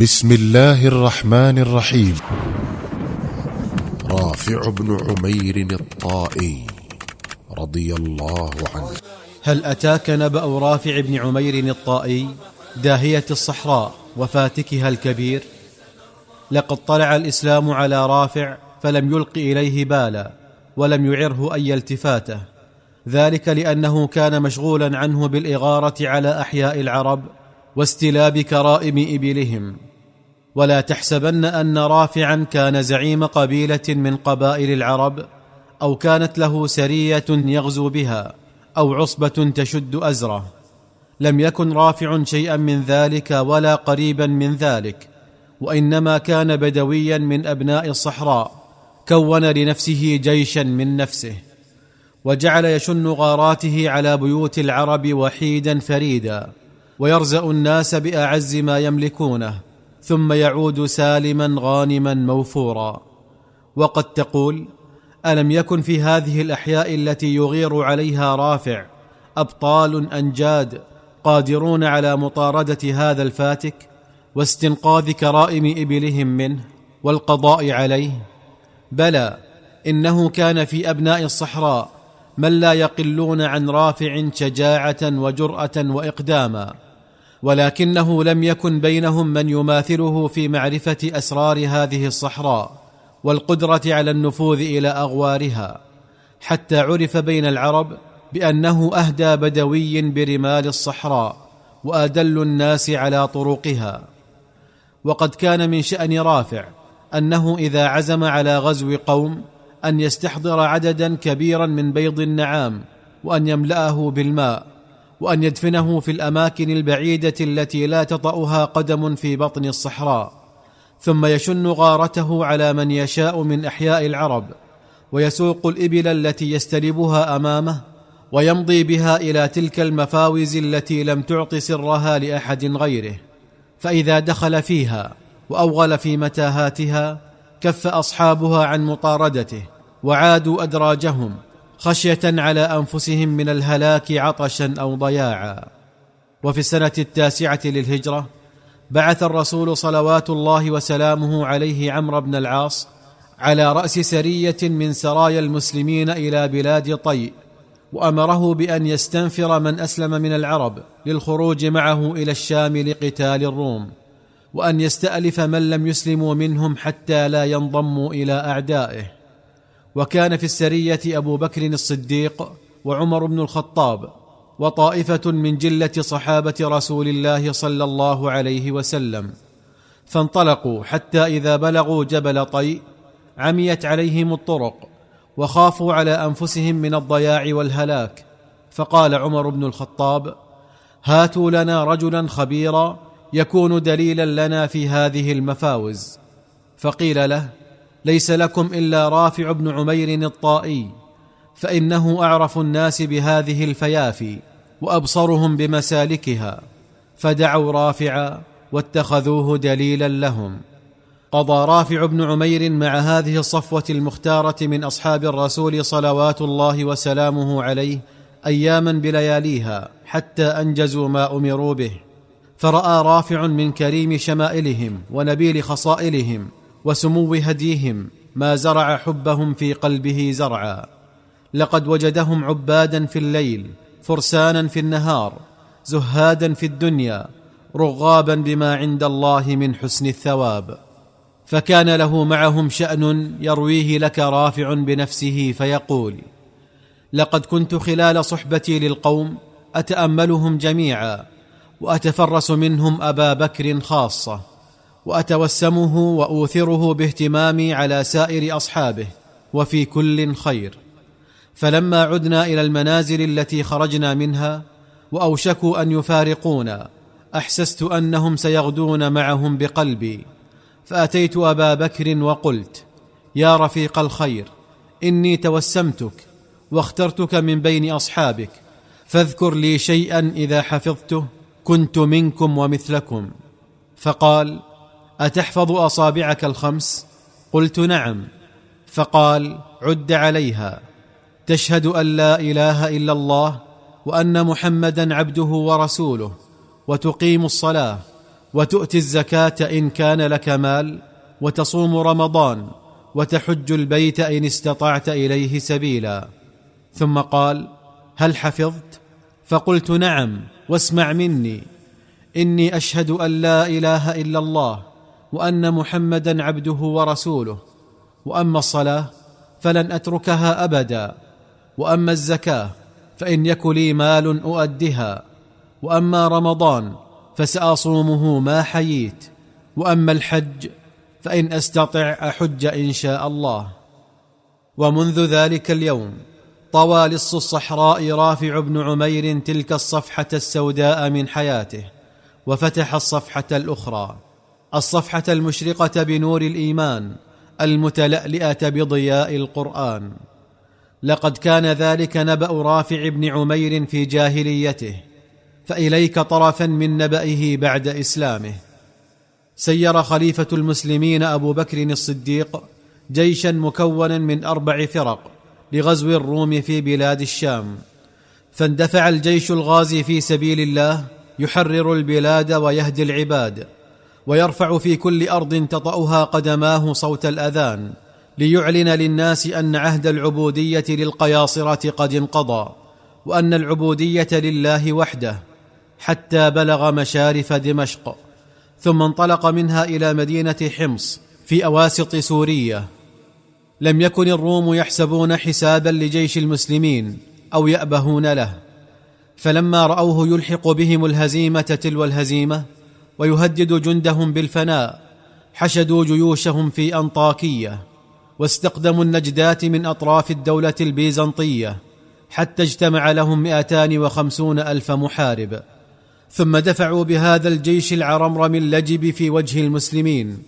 بسم الله الرحمن الرحيم. رافع بن عمير الطائي رضي الله عنه. هل أتاك نبأ رافع بن عمير الطائي؟ داهية الصحراء وفاتكها الكبير. لقد طلع الإسلام على رافع فلم يلق إليه بالا ولم يعره أي التفاته ذلك لأنه كان مشغولا عنه بالإغارة على أحياء العرب واستلاب كرائم إبلهم. ولا تحسبن أن رافعا كان زعيم قبيلة من قبائل العرب أو كانت له سرية يغزو بها أو عصبة تشد أزره. لم يكن رافع شيئا من ذلك ولا قريبا من ذلك وإنما كان بدويا من أبناء الصحراء كون لنفسه جيشا من نفسه. وجعل يشن غاراته على بيوت العرب وحيدا فريدا ويرزأ الناس بأعز ما يملكونه. ثم يعود سالما غانما موفورا. وقد تقول ألم يكن في هذه الأحياء التي يغير عليها رافع أبطال أنجاد قادرون على مطاردة هذا الفاتك واستنقاذ كرائم إبلهم منه والقضاء عليه؟ بلى إنه كان في أبناء الصحراء من لا يقلون عن رافع شجاعة وجرأة وإقداما. ولكنه لم يكن بينهم من يماثله في معرفة أسرار هذه الصحراء والقدرة على النفوذ إلى أغوارها حتى عرف بين العرب بأنه أهدى بدوي برمال الصحراء وأدل الناس على طرقها. وقد كان من شأن رافع أنه إذا عزم على غزو قوم أن يستحضر عددا كبيرا من بيض النعام وأن يملأه بالماء وأن يدفنه في الأماكن البعيدة التي لا تطأها قدم في بطن الصحراء ثم يشن غارته على من يشاء من إحياء العرب ويسوق الإبل التي يستلبها أمامه ويمضي بها إلى تلك المفاوز التي لم تعط سرها لأحد غيره. فإذا دخل فيها وأوغل في متاهاتها كف أصحابها عن مطاردته وعادوا أدراجهم خشية على أنفسهم من الهلاك عطشا أو ضياعا. وفي السنة التاسعة للهجرة بعث الرسول صلوات الله وسلامه عليه عمرو بن العاص على رأس سرية من سرايا المسلمين إلى بلاد طي وأمره بأن يستنفر من أسلم من العرب للخروج معه إلى الشام لقتال الروم وأن يستألف من لم يسلموا منهم حتى لا ينضموا إلى أعدائه. وكان في السرية أبو بكر الصديق وعمر بن الخطاب وطائفة من جلة صحابة رسول الله صلى الله عليه وسلم فانطلقوا حتى إذا بلغوا جبل طي عميت عليهم الطرق وخافوا على أنفسهم من الضياع والهلاك. فقال عمر بن الخطاب هاتوا لنا رجلا خبيرا يكون دليلا لنا في هذه المفاوز. فقيل له ليس لكم إلا رافع بن عمير الطائي فإنه أعرف الناس بهذه الفيافي وأبصرهم بمسالكها فدعوا رافعا واتخذوه دليلا لهم. قضى رافع بن عمير مع هذه الصفوة المختارة من أصحاب الرسول صلوات الله وسلامه عليه أياما بلياليها حتى أنجزوا ما أمروا به. فرأى رافع من كريم شمائلهم ونبيل خصائلهم وسمو هديهم ما زرع حبهم في قلبه زرعا. لقد وجدهم عبادا في الليل فرسانا في النهار زهادا في الدنيا رغابا بما عند الله من حسن الثواب. فكان له معهم شأن يرويه لك رافع بنفسه فيقول لقد كنت خلال صحبتي للقوم أتأملهم جميعا وأتفرس منهم أبا بكر خاصة. وأتوسمه وأوثره باهتمامي على سائر أصحابه وفي كل خير. فلما عدنا إلى المنازل التي خرجنا منها وأوشكوا أن يفارقونا أحسست أنهم سيغدون معهم بقلبي. فأتيت أبا بكر وقلت يا رفيق الخير إني توسمتك واخترتك من بين أصحابك فاذكر لي شيئا إذا حفظته كنت منكم ومثلكم. فقال أتحفظ أصابعك الخمس؟ قلت نعم. فقال عد عليها. تشهد أن لا إله إلا الله وأن محمدا عبده ورسوله وتقيم الصلاة وتؤتي الزكاة إن كان لك مال وتصوم رمضان وتحج البيت إن استطعت إليه سبيلا. ثم قال هل حفظت؟ فقلت نعم واسمع مني. إني أشهد أن لا إله إلا الله وأن محمدا عبده ورسوله وأما الصلاة فلن أتركها ابدا وأما الزكاة فإن يك لي مال أؤدها وأما رمضان فسأصومه ما حييت وأما الحج فإن أستطع أحج إن شاء الله. ومنذ ذلك اليوم طوى لص الصحراء رافع بن عمير تلك الصفحة السوداء من حياته وفتح الصفحة الأخرى. الصفحة المشرقة بنور الإيمان المتلألئة بضياء القرآن. لقد كان ذلك نبأ رافع بن عمير في جاهليته فإليك طرفا من نبئه بعد إسلامه. سير خليفة المسلمين أبو بكر الصديق جيشا مكونا من أربع فرق لغزو الروم في بلاد الشام. فاندفع الجيش الغازي في سبيل الله يحرر البلاد ويهدي العباد. ويرفع في كل أرض تطأها قدماه صوت الأذان ليعلن للناس أن عهد العبودية للقياصره قد انقضى وأن العبودية لله وحده حتى بلغ مشارف دمشق ثم انطلق منها إلى مدينة حمص في أواسط سوريا. لم يكن الروم يحسبون حسابا لجيش المسلمين أو يأبهون له فلما رأوه يلحق بهم الهزيمة تلو الهزيمة ويهدد جندهم بالفناء حشدوا جيوشهم في أنطاكية واستقدموا النجدات من أطراف الدولة البيزنطية حتى اجتمع لهم مئتان وخمسون ألف محارب. ثم دفعوا بهذا الجيش العرمرم اللجب في وجه المسلمين.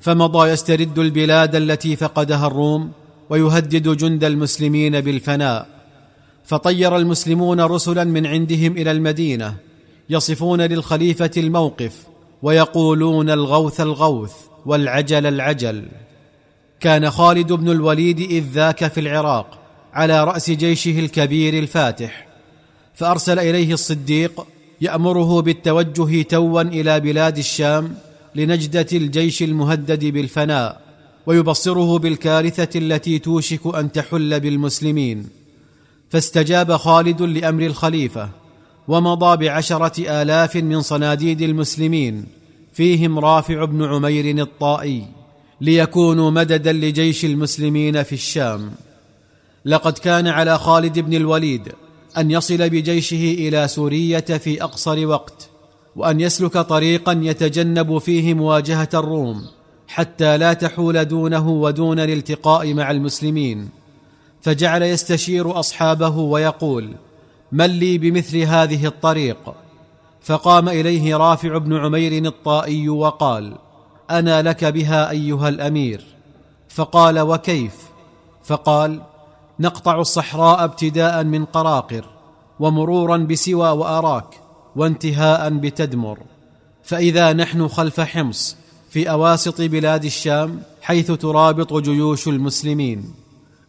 فمضى يسترد البلاد التي فقدها الروم ويهدد جند المسلمين بالفناء. فطير المسلمون رسلا من عندهم إلى المدينة يصفون للخليفة الموقف ويقولون الغوث الغوث والعجل العجل. كان خالد بن الوليد إذ ذاك في العراق على رأس جيشه الكبير الفاتح فأرسل إليه الصديق يأمره بالتوجه توا إلى بلاد الشام لنجدة الجيش المهدد بالفناء ويبصره بالكارثة التي توشك أن تحل بالمسلمين. فاستجاب خالد لأمر الخليفة ومضى بعشرة آلاف من صناديد المسلمين فيهم رافع بن عمير الطائي ليكونوا مددا لجيش المسلمين في الشام. لقد كان على خالد بن الوليد أن يصل بجيشه إلى سورية في أقصر وقت وأن يسلك طريقا يتجنب فيه مواجهة الروم حتى لا تحول دونه ودون الالتقاء مع المسلمين. فجعل يستشير أصحابه ويقول من لي بمثل هذه الطريق؟ فقام إليه رافع بن عمير الطائي وقال أنا لك بها أيها الأمير. فقال وكيف؟ فقال نقطع الصحراء ابتداء من قراقر ومرورا بسوى وأراك وانتهاء بتدمر. فإذا نحن خلف حمص في أواسط بلاد الشام حيث ترابط جيوش المسلمين.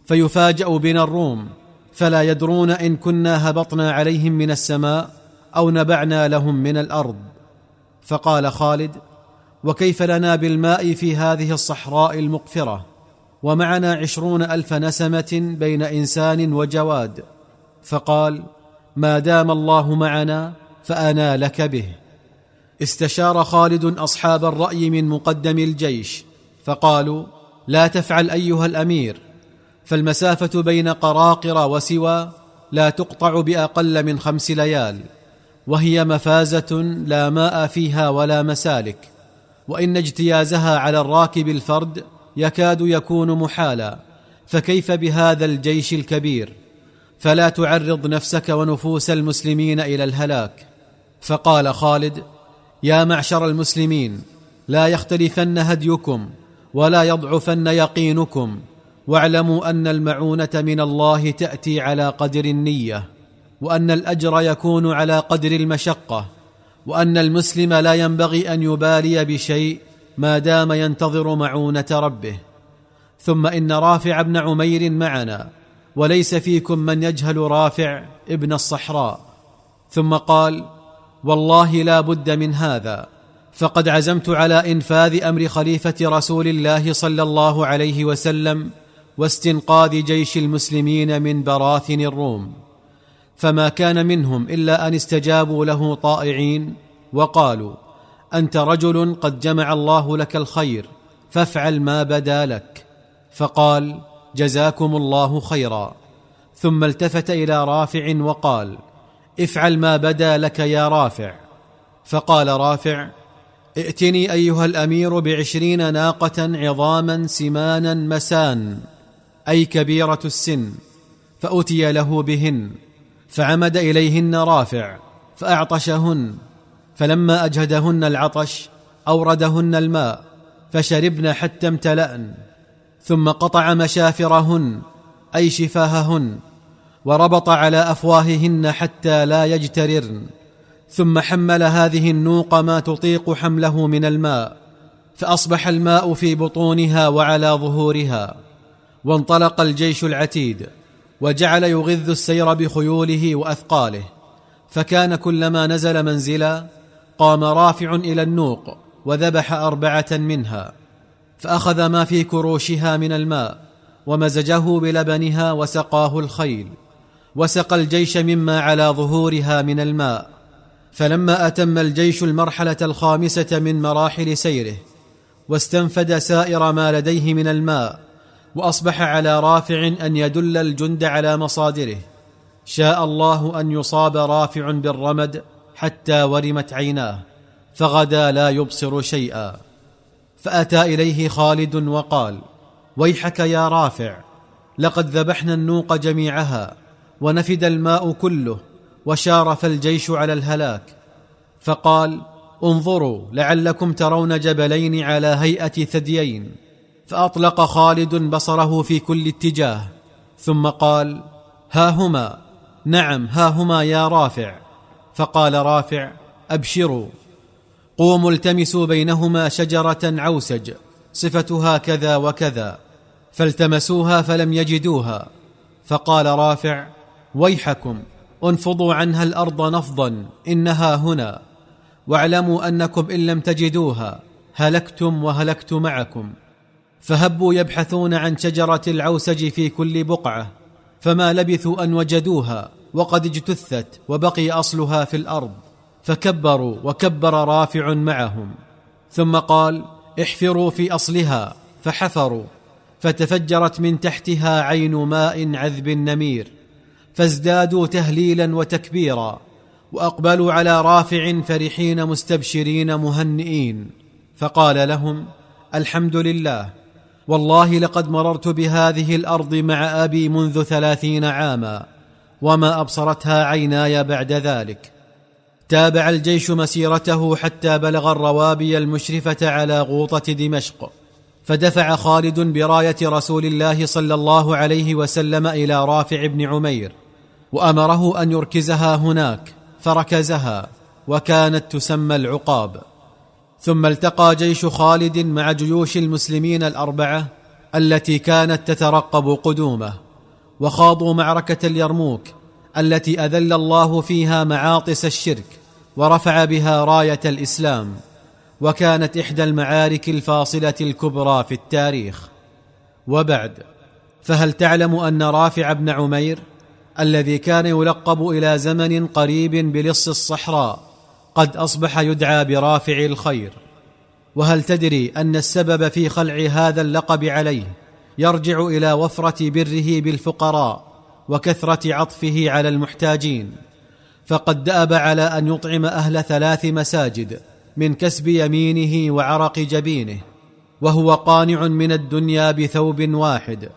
فيفاجأ بنا الروم فلا يدرون إن كنا هبطنا عليهم من السماء أو نبعنا لهم من الأرض. فقال خالد وكيف لنا بالماء في هذه الصحراء المقفرة؟ ومعنا عشرون ألف نسمة بين إنسان وجواد. فقال ما دام الله معنا فأنا لك به. استشار خالد أصحاب الرأي من مقدم الجيش فقالوا لا تفعل أيها الأمير. فالمسافة بين قراقر وسوى لا تقطع بأقل من خمس ليال وهي مفازة لا ماء فيها ولا مسالك وإن اجتيازها على الراكب الفرد يكاد يكون محالا فكيف بهذا الجيش الكبير؟ فلا تعرض نفسك ونفوس المسلمين إلى الهلاك. فقال خالد يا معشر المسلمين لا يختلفن هديكم ولا يضعفن يقينكم واعلموا أن المعونة من الله تأتي على قدر النية وأن الأجر يكون على قدر المشقة وأن المسلم لا ينبغي أن يبالي بشيء ما دام ينتظر معونة ربه. ثم إن رافع بن عمير معنا وليس فيكم من يجهل رافع ابن الصحراء. ثم قال والله لا بد من هذا فقد عزمت على إنفاذ أمر خليفة رسول الله صلى الله عليه وسلم واستنقاذ جيش المسلمين من براثن الروم. فما كان منهم إلا أن استجابوا له طائعين وقالوا أنت رجل قد جمع الله لك الخير فافعل ما بدا لك. فقال جزاكم الله خيرا. ثم التفت إلى رافع وقال افعل ما بدا لك يا رافع. فقال رافع ائتني أيها الأمير بعشرين ناقة عظاما سمانا مسان. أي كبيرة السن فأتي له بهن فعمد إليهن رافع فأعطشهن فلما أجهدهن العطش أوردهن الماء فشربن حتى امتلأن ثم قطع مشافرهن أي شفاههن وربط على أفواههن حتى لا يجتررن ثم حمل هذه النوق ما تطيق حمله من الماء فأصبح الماء في بطونها وعلى ظهورها. وانطلق الجيش العتيد وجعل يغذ السير بخيوله وأثقاله. فكان كلما نزل منزلا قام رافع إلى النوق وذبح أربعة منها فأخذ ما في كروشها من الماء ومزجه بلبنها وسقاه الخيل وسقى الجيش مما على ظهورها من الماء. فلما أتم الجيش المرحلة الخامسة من مراحل سيره واستنفد سائر ما لديه من الماء وأصبح على رافع أن يدل الجند على مصادره. شاء الله أن يصاب رافع بالرمد حتى ورمت عيناه فغدا لا يبصر شيئا. فأتى إليه خالد وقال ويحك يا رافع لقد ذبحنا النوق جميعها ونفد الماء كله وشارف الجيش على الهلاك. فقال انظروا لعلكم ترون جبلين على هيئة ثديين. فأطلق خالد بصره في كل اتجاه ثم قال ها هما. نعم ها هما يا رافع. فقال رافع أبشروا. قوموا التمسوا بينهما شجرة عوسج صفتها كذا وكذا فالتمسوها فلم يجدوها. فقال رافع ويحكم انفضوا عنها الأرض نفضا إنها هنا واعلموا أنكم إن لم تجدوها هلكتم وهلكت معكم. فهبوا يبحثون عن شجرة العوسج في كل بقعة فما لبثوا أن وجدوها وقد اجتثت وبقي أصلها في الأرض فكبروا وكبر رافع معهم. ثم قال احفروا في أصلها فحفروا فتفجرت من تحتها عين ماء عذب نمير فازدادوا تهليلا وتكبيرا وأقبلوا على رافع فرحين مستبشرين مهنئين. فقال لهم الحمد لله. والله لقد مررت بهذه الأرض مع أبي منذ ثلاثين عاما وما أبصرتها عيناي بعد ذلك. تابع الجيش مسيرته حتى بلغ الروابي المشرفة على غوطة دمشق. فدفع خالد براية رسول الله صلى الله عليه وسلم إلى رافع بن عمير وأمره أن يركزها هناك فركزها وكانت تسمى العقاب. ثم التقى جيش خالد مع جيوش المسلمين الأربعة التي كانت تترقب قدومه وخاضوا معركة اليرموك التي أذل الله فيها معاطس الشرك ورفع بها راية الإسلام وكانت إحدى المعارك الفاصلة الكبرى في التاريخ. وبعد فهل تعلم أن رافع بن عمير الذي كان يلقب إلى زمن قريب بلص الصحراء قد أصبح يدعى برافع الخير. وهل تدري أن السبب في خلع هذا اللقب عليه يرجع إلى وفرة بره بالفقراء وكثرة عطفه على المحتاجين؟ فقد دأب على أن يطعم أهل ثلاث مساجد من كسب يمينه وعرق جبينه وهو قانع من الدنيا بثوب واحد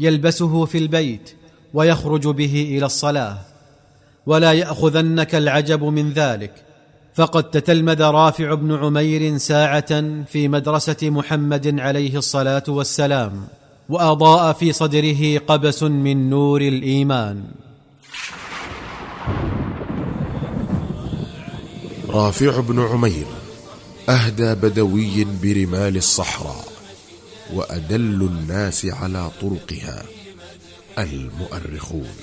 يلبسه في البيت ويخرج به إلى الصلاة. ولا يأخذنك العجب من ذلك فقد تتلمذ رافع بن عمير ساعة في مدرسة محمد عليه الصلاة والسلام وأضاء في صدره قبس من نور الإيمان. رافع بن عمير أهدى بدوي برمال الصحراء وأدل الناس على طرقها المؤرخون.